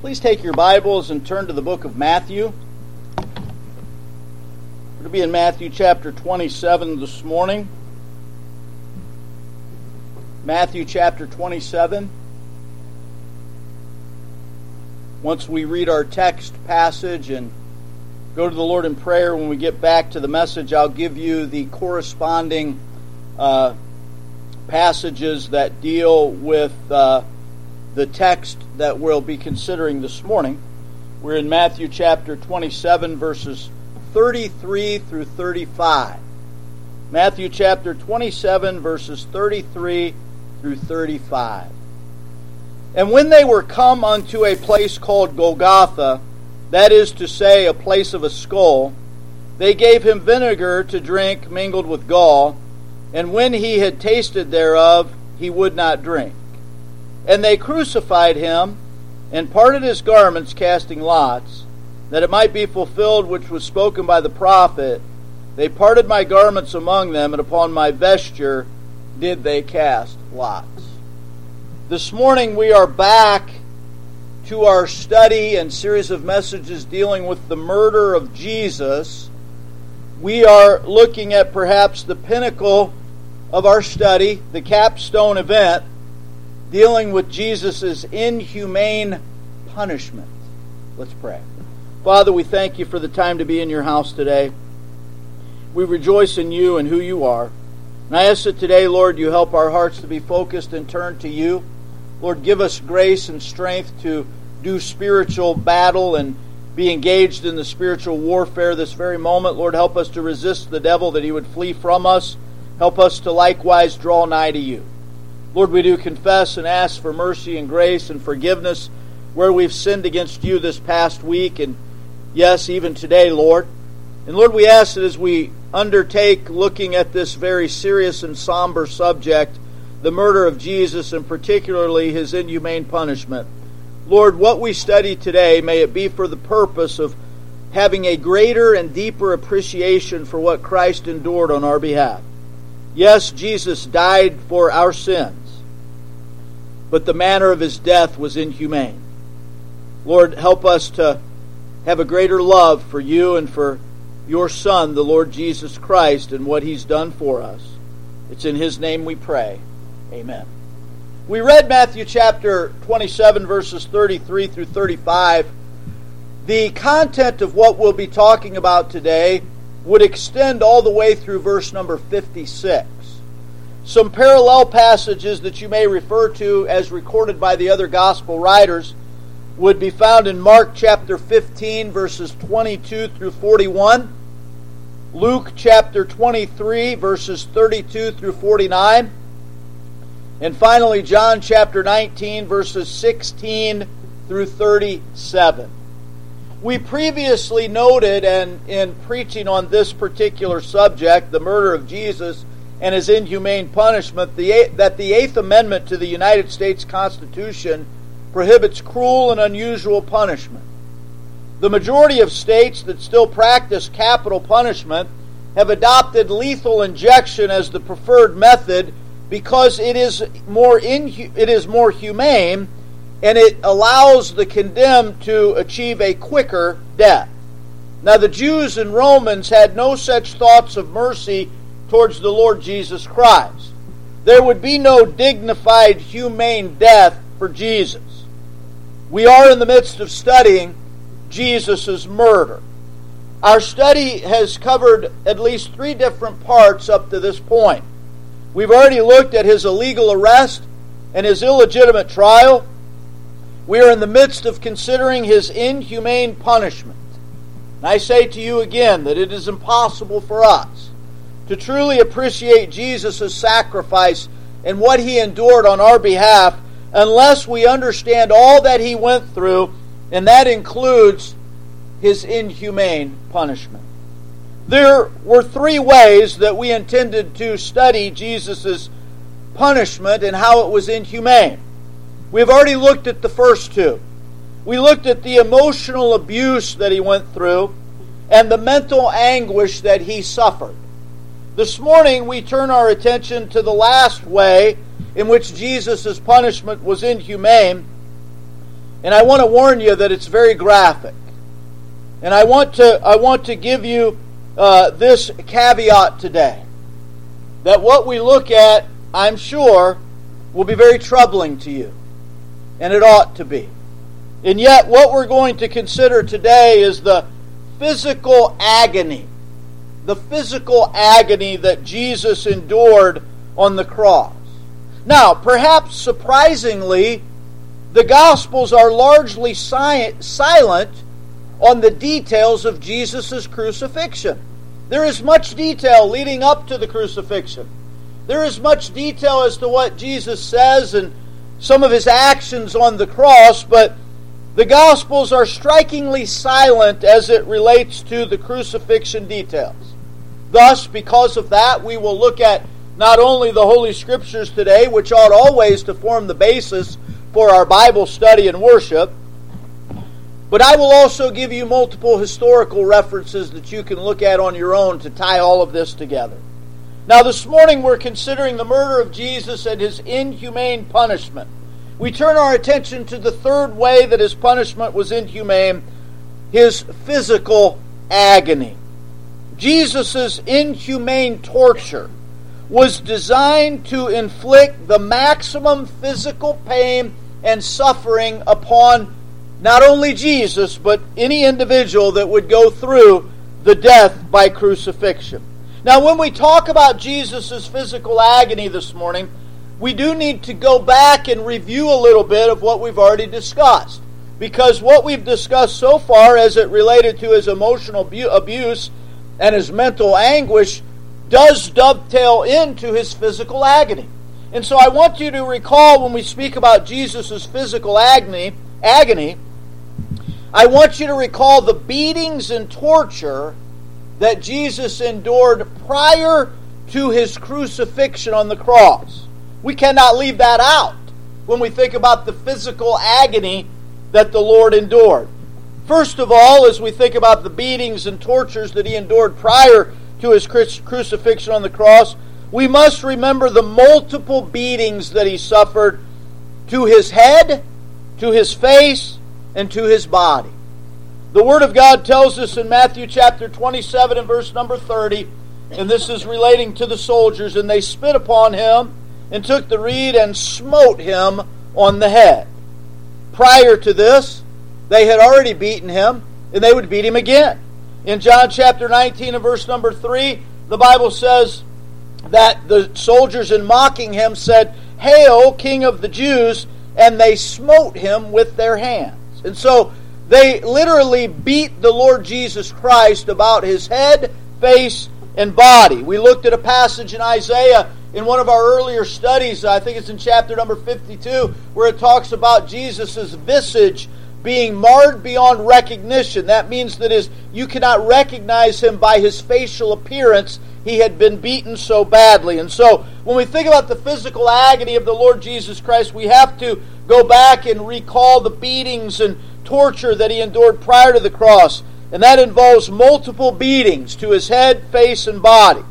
Please take your Bibles and turn to the book of Matthew. We're going to be in Matthew chapter 27 this morning. Matthew chapter 27. Once we read our text passage and go to the Lord in prayer, when we get back to the message, I'll give you the corresponding uh, passages that deal with. Uh, the text that we'll be considering this morning. We're in Matthew chapter 27, verses 33 through 35. Matthew chapter 27, verses 33 through 35. And when they were come unto a place called Golgotha, that is to say, a place of a skull, they gave him vinegar to drink mingled with gall, and when he had tasted thereof, he would not drink. And they crucified him, and parted his garments, casting lots, that it might be fulfilled which was spoken by the prophet. They parted my garments among them, and upon my vesture did they cast lots. This morning we are back to our study and series of messages dealing with the murder of Jesus. We are looking at perhaps the pinnacle of our study, the capstone event dealing with Jesus' inhumane punishment. Let's pray. Father, we thank you for the time to be in your house today. We rejoice in you and who you are. And I ask that today, Lord, you help our hearts to be focused and turned to you. Lord, give us grace and strength to do spiritual battle and be engaged in the spiritual warfare this very moment. Lord, help us to resist the devil that he would flee from us. Help us to likewise draw nigh to you. Lord, we do confess and ask for mercy and grace and forgiveness where we've sinned against you this past week and, yes, even today, Lord. And Lord, we ask that as we undertake looking at this very serious and somber subject, the murder of Jesus and particularly his inhumane punishment, Lord, what we study today, may it be for the purpose of having a greater and deeper appreciation for what Christ endured on our behalf. Yes, Jesus died for our sins but the manner of his death was inhumane. Lord, help us to have a greater love for you and for your Son, the Lord Jesus Christ, and what he's done for us. It's in his name we pray. Amen. We read Matthew chapter 27, verses 33 through 35. The content of what we'll be talking about today would extend all the way through verse number 56. Some parallel passages that you may refer to as recorded by the other gospel writers would be found in Mark chapter 15, verses 22 through 41, Luke chapter 23, verses 32 through 49, and finally John chapter 19, verses 16 through 37. We previously noted, and in preaching on this particular subject, the murder of Jesus, and his inhumane punishment, the, that the Eighth Amendment to the United States Constitution prohibits cruel and unusual punishment. The majority of states that still practice capital punishment have adopted lethal injection as the preferred method because it is more it is more humane and it allows the condemned to achieve a quicker death. Now the Jews and Romans had no such thoughts of mercy towards the Lord Jesus Christ. There would be no dignified, humane death for Jesus. We are in the midst of studying Jesus' murder. Our study has covered at least three different parts up to this point. We've already looked at his illegal arrest and his illegitimate trial. We are in the midst of considering his inhumane punishment. And I say to you again that it is impossible for us to truly appreciate Jesus' sacrifice and what he endured on our behalf unless we understand all that he went through, and that includes his inhumane punishment. There were three ways that we intended to study Jesus' punishment and how it was inhumane. We've already looked at the first two. We looked at the emotional abuse that he went through and the mental anguish that he suffered. This morning, we turn our attention to the last way in which Jesus' punishment was inhumane, And I want to warn you that it's very graphic. And I want to, I want to give you uh, this caveat today that what we look at, I'm sure, will be very troubling to you. And it ought to be. And yet, what we're going to consider today is the physical agony. The physical agony that Jesus endured on the cross. Now, perhaps surprisingly, the Gospels are largely silent on the details of Jesus' crucifixion. There is much detail leading up to the crucifixion. There is much detail as to what Jesus says and some of his actions on the cross, but the Gospels are strikingly silent as it relates to the crucifixion details. Thus, because of that, we will look at not only the Holy Scriptures today, which ought always to form the basis for our Bible study and worship, but I will also give you multiple historical references that you can look at on your own to tie all of this together. Now, this morning we're considering the murder of Jesus and his inhumane punishment. We turn our attention to the third way that his punishment was inhumane his physical agony. Jesus' inhumane torture was designed to inflict the maximum physical pain and suffering upon not only Jesus, but any individual that would go through the death by crucifixion. Now, when we talk about Jesus' physical agony this morning, we do need to go back and review a little bit of what we've already discussed. Because what we've discussed so far as it related to his emotional abuse and his mental anguish does dovetail into his physical agony. And so I want you to recall when we speak about Jesus' physical agony, agony, I want you to recall the beatings and torture that Jesus endured prior to his crucifixion on the cross. We cannot leave that out when we think about the physical agony that the Lord endured. First of all, as we think about the beatings and tortures that he endured prior to his crucifixion on the cross, we must remember the multiple beatings that he suffered to his head, to his face, and to his body. The Word of God tells us in Matthew chapter 27 and verse number 30, and this is relating to the soldiers, and they spit upon him and took the reed and smote him on the head. Prior to this, they had already beaten him, and they would beat him again. In John chapter 19 and verse number 3, the Bible says that the soldiers, in mocking him, said, Hail, King of the Jews! And they smote him with their hands. And so they literally beat the Lord Jesus Christ about his head, face, and body. We looked at a passage in Isaiah in one of our earlier studies, I think it's in chapter number 52, where it talks about Jesus' visage being marred beyond recognition. That means that is you cannot recognize him by his facial appearance. He had been beaten so badly. And so when we think about the physical agony of the Lord Jesus Christ, we have to go back and recall the beatings and torture that he endured prior to the cross. And that involves multiple beatings to his head, face, and body.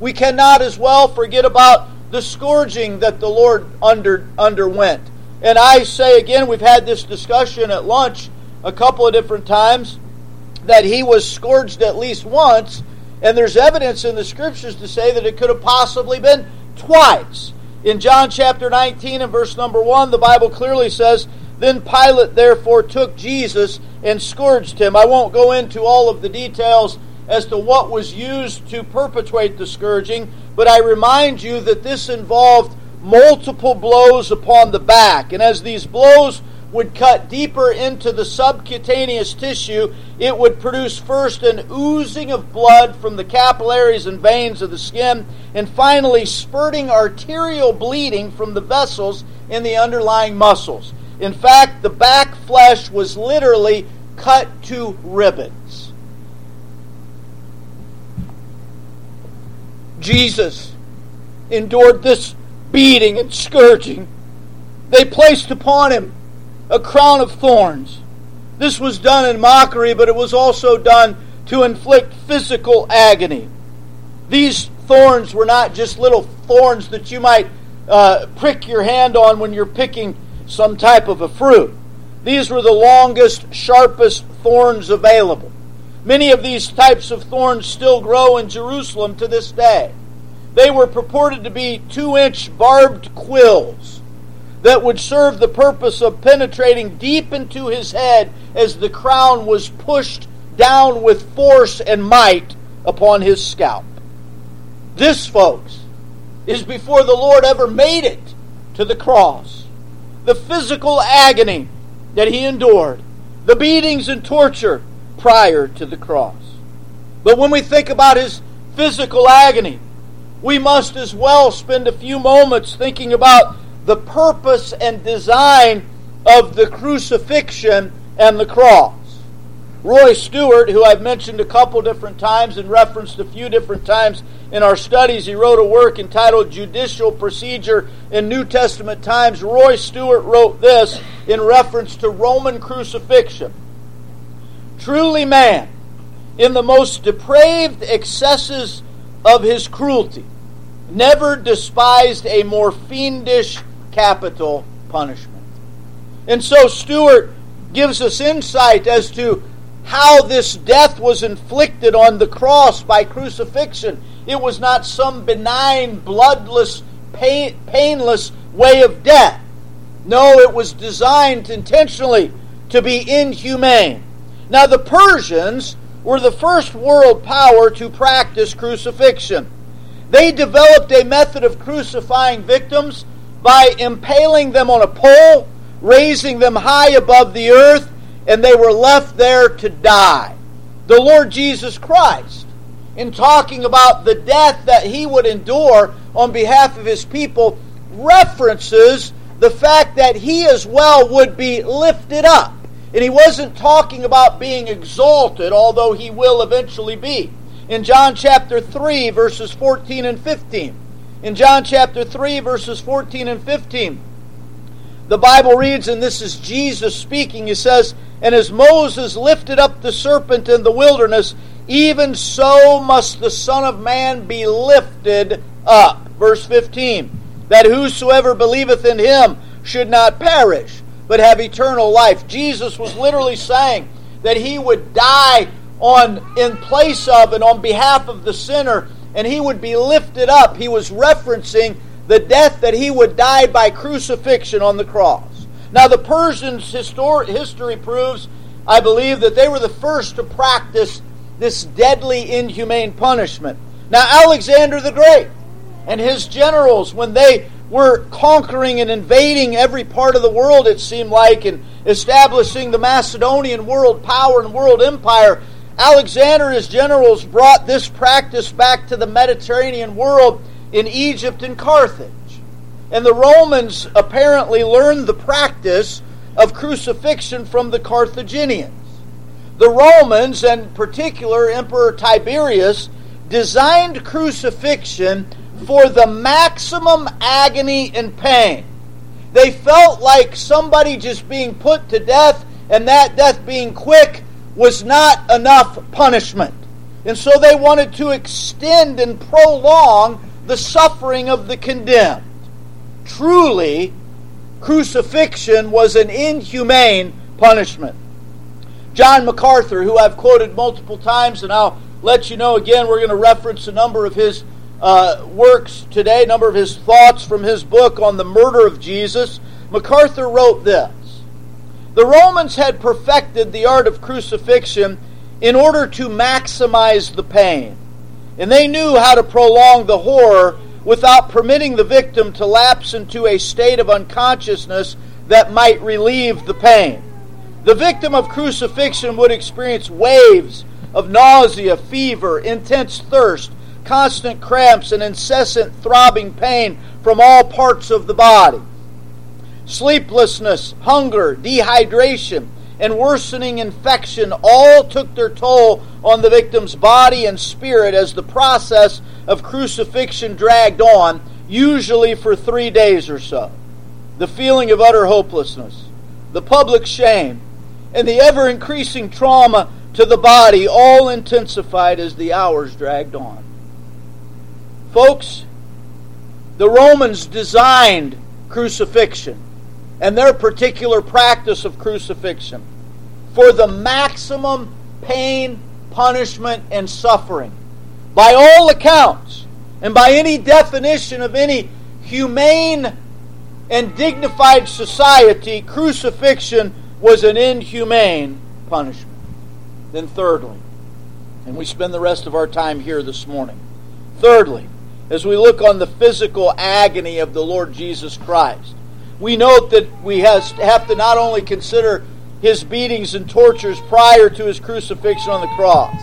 We cannot as well forget about the scourging that the Lord under, underwent. And I say again, we've had this discussion at lunch a couple of different times that he was scourged at least once, and there's evidence in the scriptures to say that it could have possibly been twice. In John chapter 19 and verse number 1, the Bible clearly says, Then Pilate therefore took Jesus and scourged him. I won't go into all of the details as to what was used to perpetuate the scourging, but I remind you that this involved multiple blows upon the back. And as these blows would cut deeper into the subcutaneous tissue, it would produce first an oozing of blood from the capillaries and veins of the skin, and finally spurting arterial bleeding from the vessels in the underlying muscles. In fact, the back flesh was literally cut to ribbons. Jesus endured this beating and scourging. They placed upon him a crown of thorns. This was done in mockery, but it was also done to inflict physical agony. These thorns were not just little thorns that you might uh, prick your hand on when you're picking some type of a fruit. These were the longest, sharpest thorns available. Many of these types of thorns still grow in Jerusalem to this day. They were purported to be two inch barbed quills that would serve the purpose of penetrating deep into his head as the crown was pushed down with force and might upon his scalp. This, folks, is before the Lord ever made it to the cross. The physical agony that he endured, the beatings and torture prior to the cross. But when we think about his physical agony, we must as well spend a few moments thinking about the purpose and design of the crucifixion and the cross. Roy Stewart, who I've mentioned a couple different times and referenced a few different times in our studies, he wrote a work entitled Judicial Procedure in New Testament Times. Roy Stewart wrote this in reference to Roman crucifixion. Truly, man, in the most depraved excesses of his cruelty, never despised a more fiendish capital punishment. And so Stewart gives us insight as to how this death was inflicted on the cross by crucifixion. It was not some benign, bloodless, pain, painless way of death. No, it was designed intentionally to be inhumane. Now, the Persians were the first world power to practice crucifixion. They developed a method of crucifying victims by impaling them on a pole, raising them high above the earth, and they were left there to die. The Lord Jesus Christ, in talking about the death that he would endure on behalf of his people, references the fact that he as well would be lifted up. And he wasn't talking about being exalted, although he will eventually be. In John chapter 3, verses 14 and 15. In John chapter 3, verses 14 and 15, the Bible reads, and this is Jesus speaking, he says, and as Moses lifted up the serpent in the wilderness, even so must the Son of Man be lifted up. Verse 15. That whosoever believeth in him should not perish, but have eternal life. Jesus was literally saying that he would die on in place of and on behalf of the sinner, and he would be lifted up. He was referencing the death that he would die by crucifixion on the cross. Now, the Persians' history proves, I believe, that they were the first to practice this deadly, inhumane punishment. Now, Alexander the Great and his generals, when they were conquering and invading every part of the world, it seemed like, and establishing the Macedonian world power and world empire, Alexander and his generals brought this practice back to the Mediterranean world in Egypt and Carthage. And the Romans apparently learned the practice of crucifixion from the Carthaginians. The Romans, and particular Emperor Tiberius, designed crucifixion for the maximum agony and pain. They felt like somebody just being put to death and that death being quick was not enough punishment. And so they wanted to extend and prolong the suffering of the condemned truly crucifixion was an inhumane punishment. John MacArthur, who I've quoted multiple times, and I'll let you know again, we're going to reference a number of his uh, works today, a number of his thoughts from his book on the murder of Jesus. MacArthur wrote this The Romans had perfected the art of crucifixion in order to maximize the pain, and they knew how to prolong the horror without permitting the victim to lapse into a state of unconsciousness that might relieve the pain. The victim of crucifixion would experience waves of nausea, fever, intense thirst, constant cramps, and incessant throbbing pain from all parts of the body. Sleeplessness, hunger, dehydration, and worsening infection all took their toll on the victim's body and spirit as the process of crucifixion dragged on, usually for three days or so. The feeling of utter hopelessness, the public shame, and the ever increasing trauma to the body all intensified as the hours dragged on. Folks, the Romans designed crucifixion. and their particular practice of crucifixion for the maximum pain, punishment, and suffering. By all accounts, and by any definition of any humane and dignified society, crucifixion was an inhumane punishment. Then, thirdly, and we spend the rest of our time here this morning. Thirdly, as we look on the physical agony of the Lord Jesus Christ, we note that we have to not only consider his beatings and tortures prior to his crucifixion on the cross,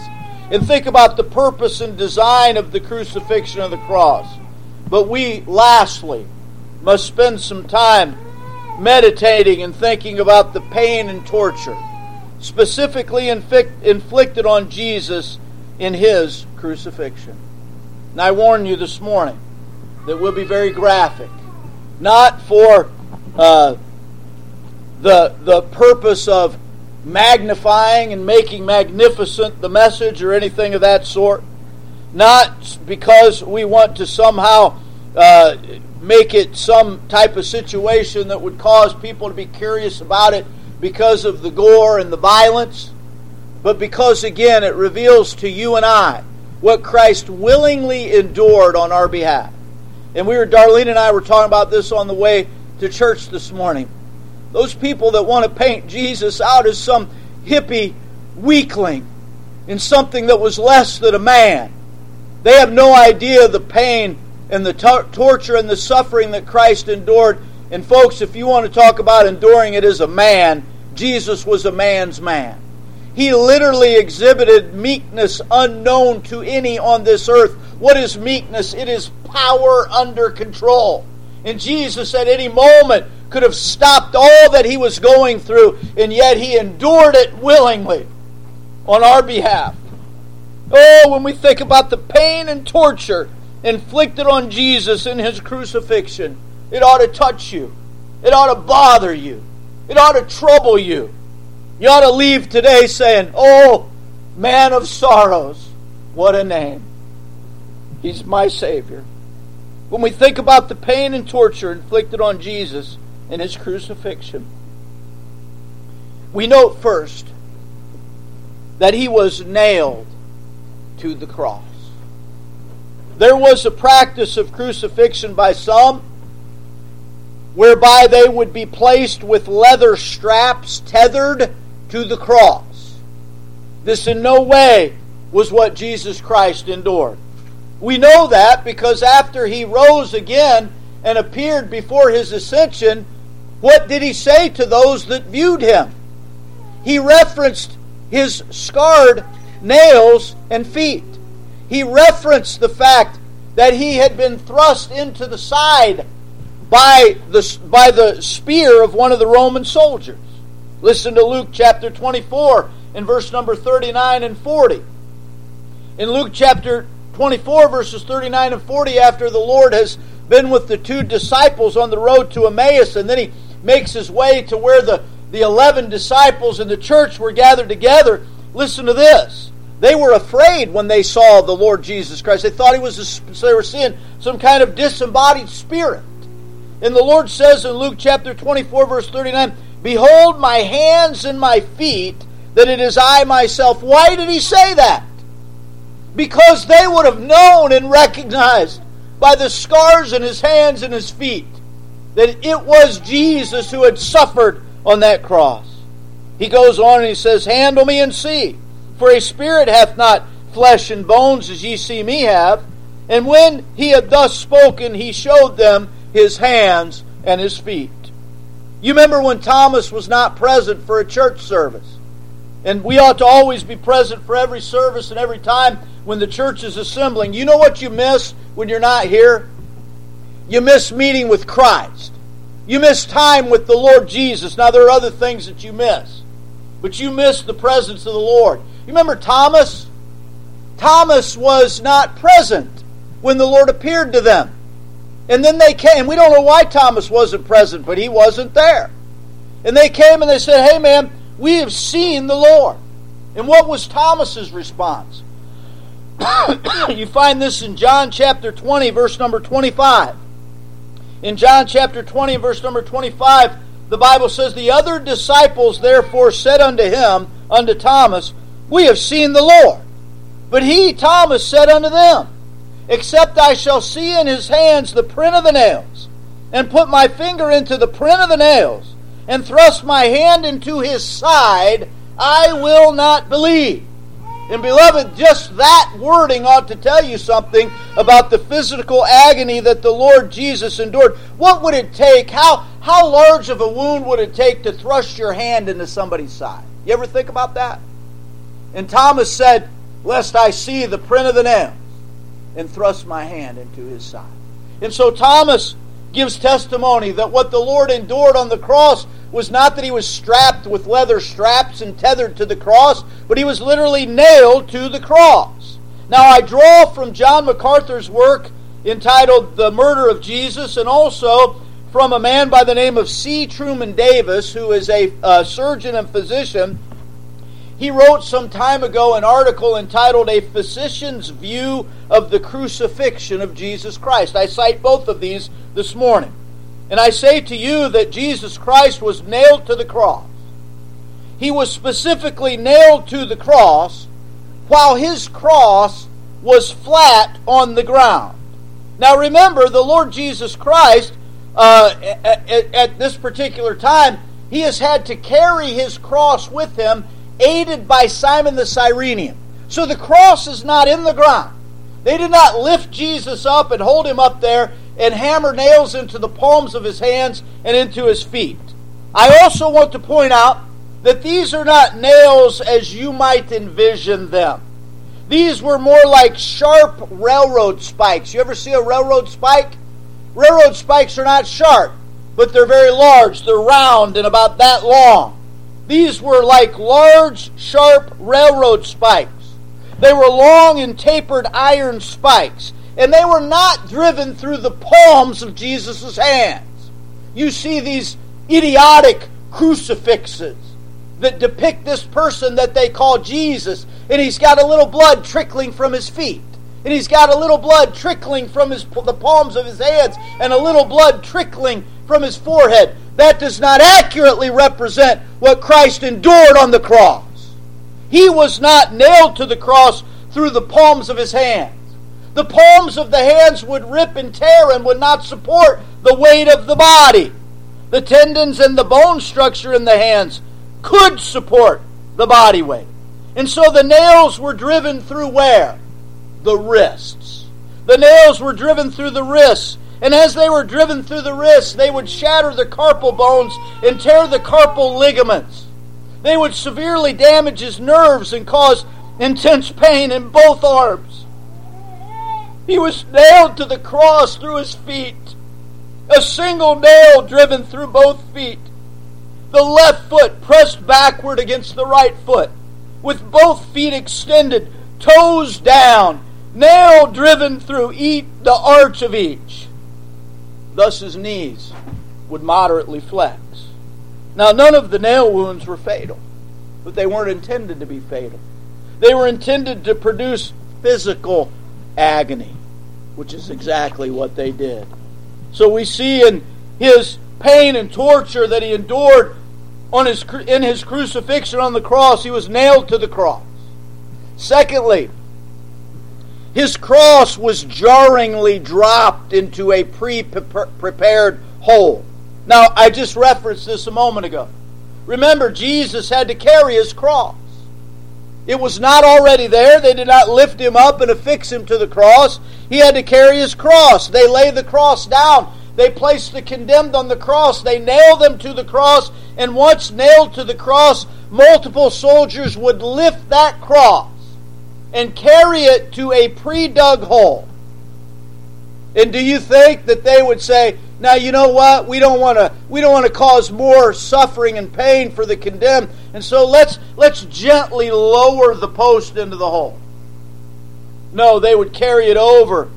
and think about the purpose and design of the crucifixion of the cross, but we, lastly, must spend some time meditating and thinking about the pain and torture specifically inflicted on Jesus in his crucifixion. And I warn you this morning that we'll be very graphic, not for uh, the, the purpose of magnifying and making magnificent the message or anything of that sort. Not because we want to somehow uh, make it some type of situation that would cause people to be curious about it because of the gore and the violence, but because, again, it reveals to you and I what Christ willingly endured on our behalf. And we were, Darlene and I were talking about this on the way to church this morning. Those people that want to paint Jesus out as some hippie weakling in something that was less than a man, they have no idea the pain and the torture and the suffering that Christ endured. And, folks, if you want to talk about enduring it as a man, Jesus was a man's man. He literally exhibited meekness unknown to any on this earth. What is meekness? It is power under control. And Jesus at any moment could have stopped all that he was going through, and yet he endured it willingly on our behalf. Oh, when we think about the pain and torture inflicted on Jesus in his crucifixion, it ought to touch you. It ought to bother you. It ought to trouble you. You ought to leave today saying, Oh, man of sorrows, what a name. He's my Savior. When we think about the pain and torture inflicted on Jesus in his crucifixion, we note first that he was nailed to the cross. There was a practice of crucifixion by some whereby they would be placed with leather straps tethered to the cross. This in no way was what Jesus Christ endured. We know that because after he rose again and appeared before his ascension, what did he say to those that viewed him? He referenced his scarred nails and feet. He referenced the fact that he had been thrust into the side by the, by the spear of one of the Roman soldiers. Listen to Luke chapter 24 in verse number 39 and 40. In Luke chapter 24, verses 39 and 40, after the Lord has been with the two disciples on the road to Emmaus, and then he makes his way to where the, the 11 disciples and the church were gathered together, listen to this. They were afraid when they saw the Lord Jesus Christ. They thought he was a, they were seeing some kind of disembodied spirit. And the Lord says in Luke chapter 24, verse 39, Behold my hands and my feet, that it is I myself. Why did he say that? Because they would have known and recognized by the scars in his hands and his feet that it was Jesus who had suffered on that cross. He goes on and he says, Handle me and see, for a spirit hath not flesh and bones as ye see me have. And when he had thus spoken, he showed them his hands and his feet. You remember when Thomas was not present for a church service? And we ought to always be present for every service and every time when the church is assembling. You know what you miss when you're not here? You miss meeting with Christ. You miss time with the Lord Jesus. Now, there are other things that you miss, but you miss the presence of the Lord. You remember Thomas? Thomas was not present when the Lord appeared to them. And then they came. We don't know why Thomas wasn't present, but he wasn't there. And they came and they said, Hey, man, we have seen the Lord. And what was Thomas's response? you find this in John chapter 20, verse number 25. In John chapter 20, verse number 25, the Bible says, The other disciples therefore said unto him, unto Thomas, We have seen the Lord. But he, Thomas, said unto them, Except I shall see in his hands the print of the nails, and put my finger into the print of the nails, and thrust my hand into his side, I will not believe. And beloved, just that wording ought to tell you something about the physical agony that the Lord Jesus endured. What would it take? How, how large of a wound would it take to thrust your hand into somebody's side? You ever think about that? And Thomas said, Lest I see the print of the nails, and thrust my hand into his side. And so Thomas gives testimony that what the Lord endured on the cross was not that he was strapped with leather straps and tethered to the cross, but he was literally nailed to the cross. Now, I draw from John MacArthur's work entitled The Murder of Jesus and also from a man by the name of C. Truman Davis, who is a, a surgeon and physician. He wrote some time ago an article entitled A Physician's View of the Crucifixion of Jesus Christ. I cite both of these this morning. And I say to you that Jesus Christ was nailed to the cross. He was specifically nailed to the cross while his cross was flat on the ground. Now remember, the Lord Jesus Christ, uh, at, at this particular time, he has had to carry his cross with him, aided by Simon the Cyrenian. So the cross is not in the ground. They did not lift Jesus up and hold him up there and hammer nails into the palms of his hands and into his feet. I also want to point out that these are not nails as you might envision them. These were more like sharp railroad spikes. You ever see a railroad spike? Railroad spikes are not sharp, but they're very large. They're round and about that long. These were like large, sharp railroad spikes. They were long and tapered iron spikes and they were not driven through the palms of Jesus' hands. You see these idiotic crucifixes that depict this person that they call Jesus, and he's got a little blood trickling from his feet. And he's got a little blood trickling from his, the palms of his hands and a little blood trickling from his forehead. That does not accurately represent what Christ endured on the cross. He was not nailed to the cross through the palms of his hands. The palms of the hands would rip and tear and would not support the weight of the body. The tendons and the bone structure in the hands could support the body weight. And so the nails were driven through where? The wrists. The nails were driven through the wrists. And as they were driven through the wrists, they would shatter the carpal bones and tear the carpal ligaments. They would severely damage his nerves and cause intense pain in both arms. He was nailed to the cross through his feet. A single nail driven through both feet. The left foot pressed backward against the right foot, with both feet extended, toes down, nail driven through each, the arch of each. Thus his knees would moderately flex. Now, none of the nail wounds were fatal, but they weren't intended to be fatal. They were intended to produce physical agony, which is exactly what they did. So we see in his pain and torture that he endured on his, in his crucifixion on the cross, he was nailed to the cross. Secondly, his cross was jarringly dropped into a pre prepared hole. Now, I just referenced this a moment ago. Remember, Jesus had to carry his cross. It was not already there. They did not lift him up and affix him to the cross. He had to carry his cross. They lay the cross down. They placed the condemned on the cross. They nailed them to the cross. And once nailed to the cross, multiple soldiers would lift that cross and carry it to a pre dug hole. And do you think that they would say, now you know what? We don't want to we don't want to cause more suffering and pain for the condemned. And so let's let's gently lower the post into the hole. No, they would carry it over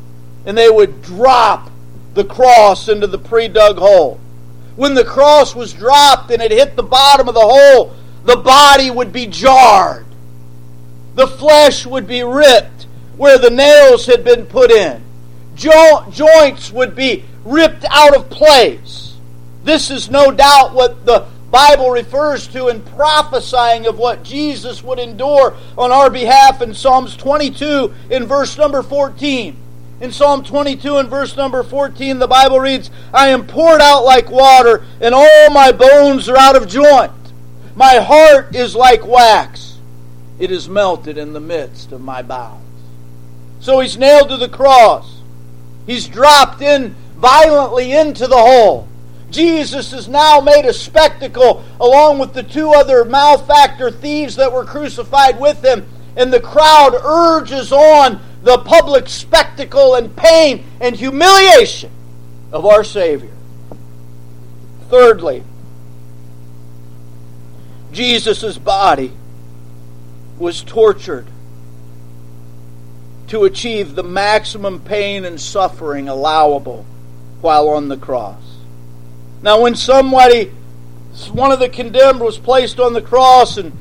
and they would drop the cross into the pre-dug hole. When the cross was dropped and it hit the bottom of the hole, the body would be jarred. The flesh would be ripped where the nails had been put in. Jo- joints would be ripped out of place. This is no doubt what the Bible refers to in prophesying of what Jesus would endure on our behalf in Psalms 22 in verse number 14. In Psalm 22 and verse number 14, the Bible reads, I am poured out like water, and all my bones are out of joint. My heart is like wax. It is melted in the midst of my bowels. So he's nailed to the cross. He's dropped in violently into the hole. Jesus is now made a spectacle along with the two other malefactor thieves that were crucified with him. And the crowd urges on the public spectacle and pain and humiliation of our Savior. Thirdly, Jesus' body was tortured to achieve the maximum pain and suffering allowable while on the cross. Now, when somebody, one of the condemned, was placed on the cross and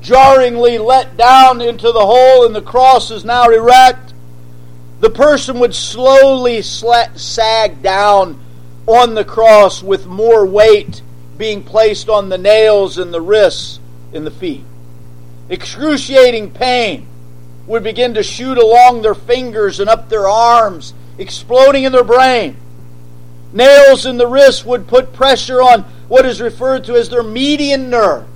jarringly let down into the hole, and the cross is now erect, the person would slowly sag down on the cross with more weight being placed on the nails and the wrists and the feet. Excruciating pain would begin to shoot along their fingers and up their arms, exploding in their brain. Nails in the wrist would put pressure on what is referred to as their median nerves.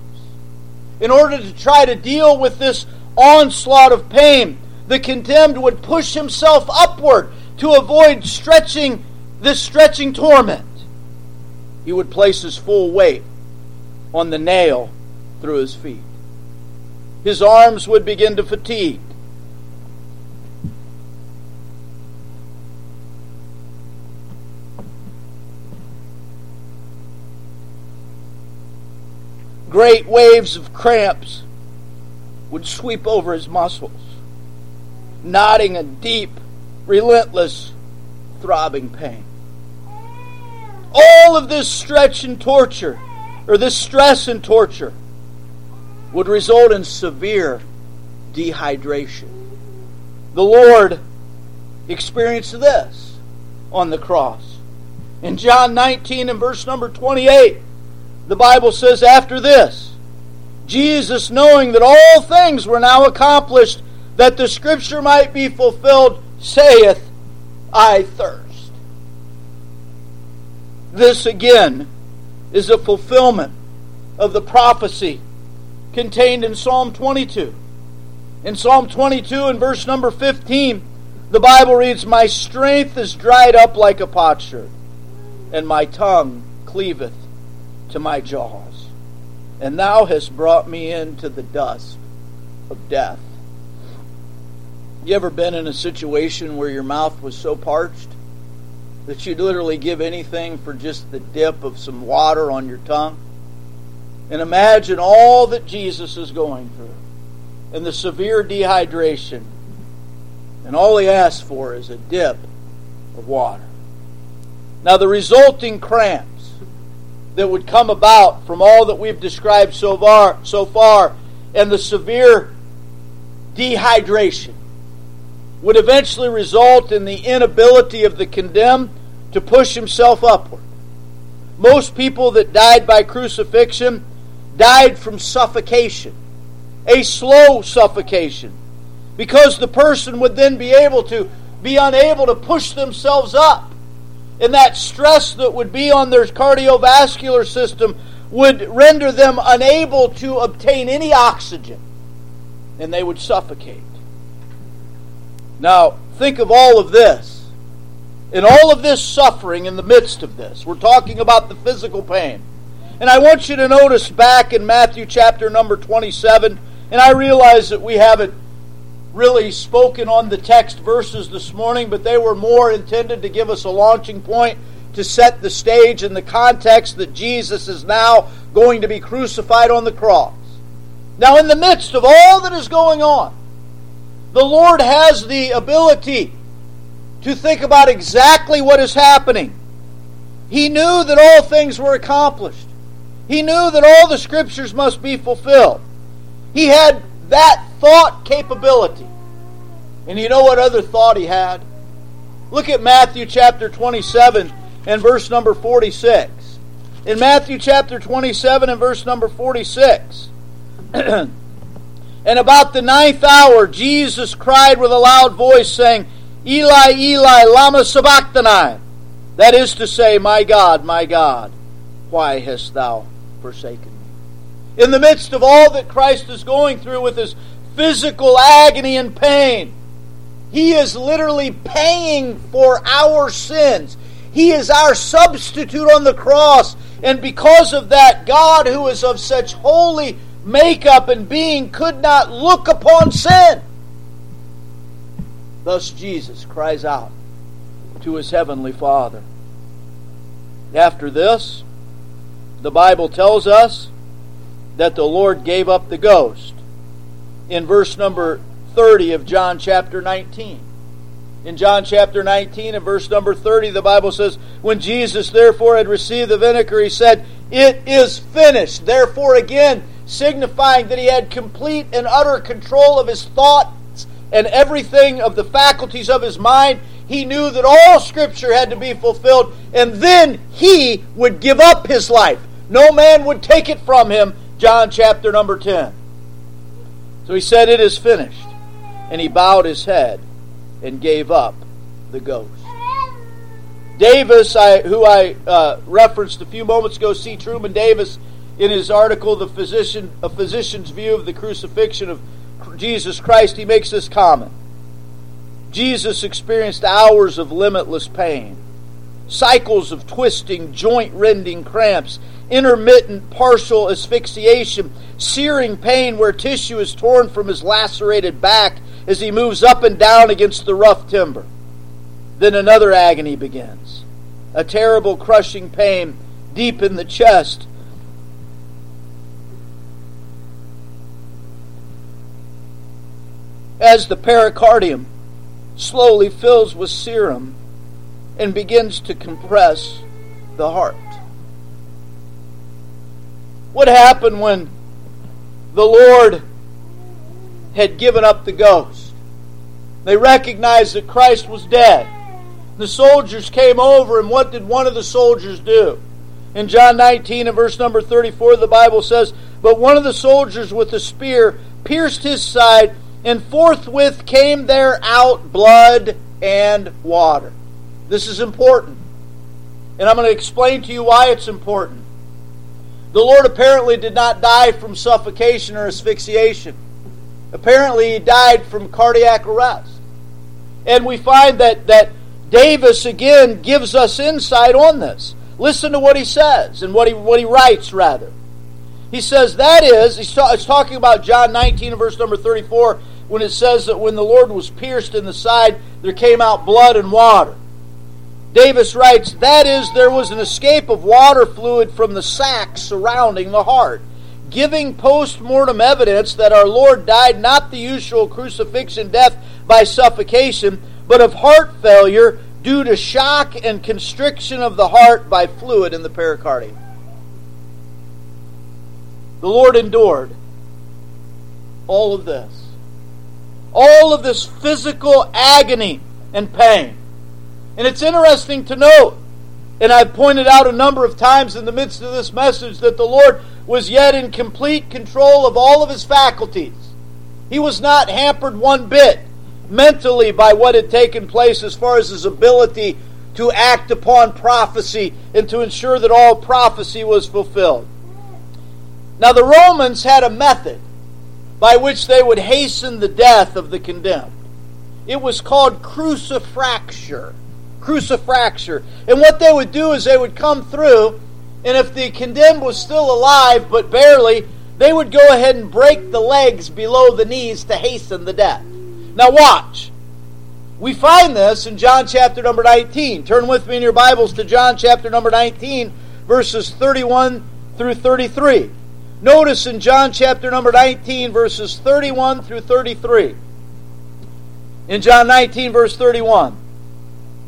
In order to try to deal with this onslaught of pain, the condemned would push himself upward to avoid stretching this stretching torment. He would place his full weight on the nail through his feet. His arms would begin to fatigue. Great waves of cramps would sweep over his muscles, knotting a deep, relentless, throbbing pain. All of this stretch and torture, or this stress and torture, would result in severe dehydration. The Lord experienced this on the cross. In John 19 and verse number 28, the Bible says, after this, Jesus, knowing that all things were now accomplished, that the scripture might be fulfilled, saith, I thirst. This again is a fulfillment of the prophecy contained in Psalm 22. In Psalm 22 and verse number 15, the Bible reads, My strength is dried up like a potsherd, and my tongue cleaveth to my jaws, and thou hast brought me into the dust of death. You ever been in a situation where your mouth was so parched that you'd literally give anything for just the dip of some water on your tongue? And imagine all that Jesus is going through and the severe dehydration. And all he asks for is a dip of water. Now, the resulting cramps that would come about from all that we've described so far, so far and the severe dehydration would eventually result in the inability of the condemned to push himself upward. Most people that died by crucifixion died from suffocation, a slow suffocation, because the person would then be able to be unable to push themselves up and that stress that would be on their cardiovascular system would render them unable to obtain any oxygen and they would suffocate. Now, think of all of this. And all of this suffering in the midst of this. We're talking about the physical pain. And I want you to notice back in Matthew chapter number 27, and I realize that we haven't really spoken on the text verses this morning, but they were more intended to give us a launching point to set the stage in the context that Jesus is now going to be crucified on the cross. Now, in the midst of all that is going on, the Lord has the ability to think about exactly what is happening. He knew that all things were accomplished. He knew that all the scriptures must be fulfilled. He had that thought capability. And you know what other thought he had? Look at Matthew chapter 27 and verse number 46. In Matthew chapter 27 and verse number 46. and about the ninth hour, Jesus cried with a loud voice, saying, Eli, Eli, lama sabachthani. That is to say, My God, my God, why hast thou forsaken me? In the midst of all that Christ is going through with his physical agony and pain, he is literally paying for our sins. He is our substitute on the cross. And because of that, God, who is of such holy makeup and being, could not look upon sin. Thus, Jesus cries out to his heavenly Father. After this, the Bible tells us that the Lord gave up the ghost. In verse number 30 of John chapter 19. In John chapter 19 and verse number 30, the Bible says, When Jesus therefore had received the vinegar, he said, It is finished. Therefore, again, signifying that he had complete and utter control of his thoughts and everything of the faculties of his mind. He knew that all Scripture had to be fulfilled, and then he would give up his life. No man would take it from him. John chapter number 10. So he said, It is finished and he bowed his head and gave up the ghost. Davis, I, who I uh, referenced a few moments ago, C. Truman Davis, in his article, "The Physician, A Physician's View of the Crucifixion of Jesus Christ," he makes this comment: Jesus experienced hours of limitless pain, cycles of twisting, joint-rending cramps, intermittent partial asphyxiation, searing pain where tissue is torn from his lacerated back as he moves up and down against the rough timber. Then another agony begins a terrible crushing pain deep in the chest. As the pericardium slowly fills with serum and begins to compress the heart. What happened when the Lord had given up the ghost. They recognized that Christ was dead. The soldiers came over, and what did one of the soldiers do? In John 19 and verse number 34, the Bible says, But one of the soldiers with a spear pierced his side, and forthwith came there out blood and water. This is important. And I'm going to explain to you why it's important. The Lord apparently did not die from suffocation or asphyxiation. Apparently, he died from cardiac arrest. And we find that, that Davis again gives us insight on this. Listen to what he says and what he, what he writes, rather. He says, that is, he's, ta- he's talking about John 19 verse number 34, when it says that when the Lord was pierced in the side, there came out blood and water. Davis writes, that is, there was an escape of water fluid from the sac surrounding the heart giving post mortem evidence that our Lord died not the usual crucifixion death by suffocation, but of heart failure due to shock and constriction of the heart by fluid in the pericardium. The Lord endured all of this. All of this physical agony and pain. And it's interesting to note, and I've pointed out a number of times in the midst of this message, that the Lord was yet in complete control of all of his faculties. He was not hampered one bit mentally by what had taken place as far as his ability to act upon prophecy and to ensure that all prophecy was fulfilled. Now, the Romans had a method by which they would hasten the death of the condemned. It was called crucifraction. Crucifraction. And what they would do is they would come through and if the condemned was still alive, but barely, they would go ahead and break the legs below the knees to hasten the death. Now, watch. We find this in John chapter number 19. Turn with me in your Bibles to John chapter number 19, verses 31 through 33. Notice in John chapter number 19, verses 31 through 33. In John 19, verse 31.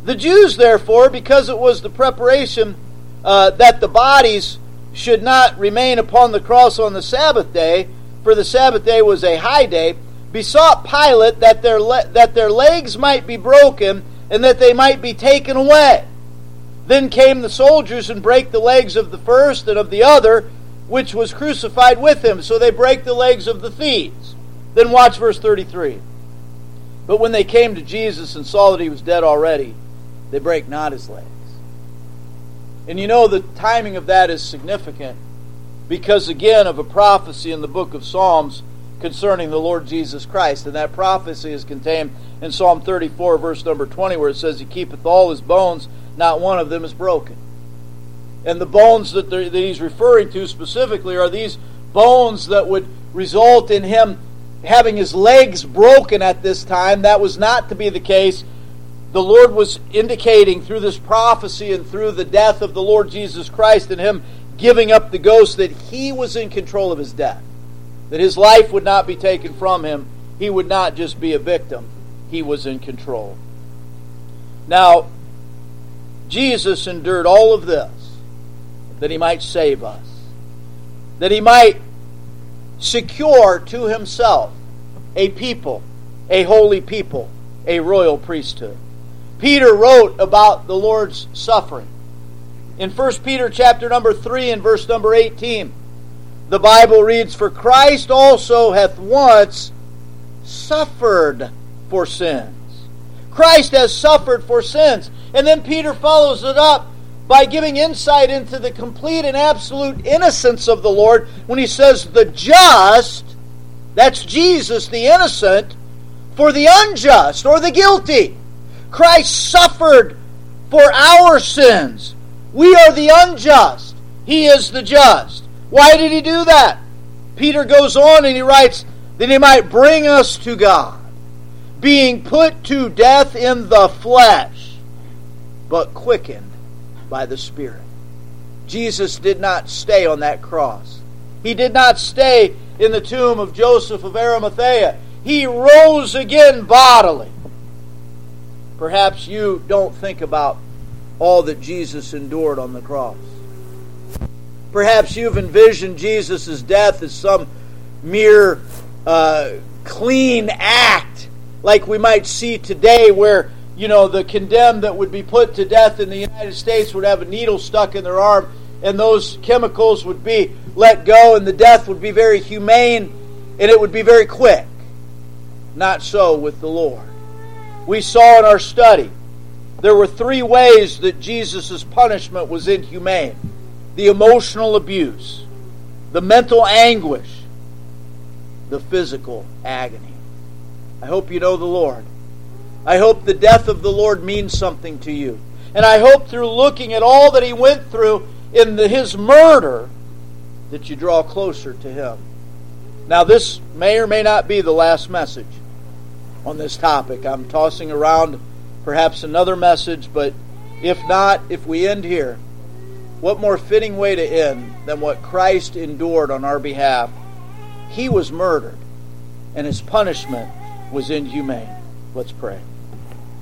The Jews, therefore, because it was the preparation uh, that the bodies should not remain upon the cross on the Sabbath day, for the Sabbath day was a high day, besought Pilate that their, le- that their legs might be broken and that they might be taken away. Then came the soldiers and brake the legs of the first and of the other, which was crucified with him. So they break the legs of the thieves. Then watch verse 33. But when they came to Jesus and saw that he was dead already, they break not his legs. And you know the timing of that is significant because, again, of a prophecy in the book of Psalms concerning the Lord Jesus Christ. And that prophecy is contained in Psalm 34, verse number 20, where it says, He keepeth all his bones not one of them is broken. And the bones that, that he's referring to specifically are these bones that would result in him having his legs broken at this time. That was not to be the case. The Lord was indicating through this prophecy and through the death of the Lord Jesus Christ and him giving up the ghost that he was in control of his death. That his life would not be taken from him. He would not just be a victim, he was in control. Now, Jesus endured all of this that he might save us, that he might secure to himself a people, a holy people, a royal priesthood. Peter wrote about the Lord's suffering. In 1 Peter chapter number 3 and verse number 18, the Bible reads, For Christ also hath once suffered for sins. Christ has suffered for sins. And then Peter follows it up by giving insight into the complete and absolute innocence of the Lord when he says, The just, that's Jesus, the innocent, for the unjust or the guilty. Christ suffered for our sins. We are the unjust. He is the just. Why did he do that? Peter goes on and he writes that he might bring us to God, being put to death in the flesh but quickened by the Spirit. Jesus did not stay on that cross. He did not stay in the tomb of Joseph of Arimathea. He rose again bodily. Perhaps you don't think about all that Jesus endured on the cross. Perhaps you've envisioned Jesus' death as some mere uh, clean act, like we might see today, where you know, the condemned that would be put to death in the United States would have a needle stuck in their arm, and those chemicals would be let go, and the death would be very humane, and it would be very quick. Not so with the Lord. We saw in our study there were three ways that Jesus' punishment was inhumane the emotional abuse, the mental anguish, the physical agony. I hope you know the Lord. I hope the death of the Lord means something to you. And I hope through looking at all that he went through in the, his murder that you draw closer to him. Now, this may or may not be the last message on this topic. I'm tossing around perhaps another message, but if not, if we end here, what more fitting way to end than what Christ endured on our behalf? He was murdered, and his punishment was inhumane. Let's pray.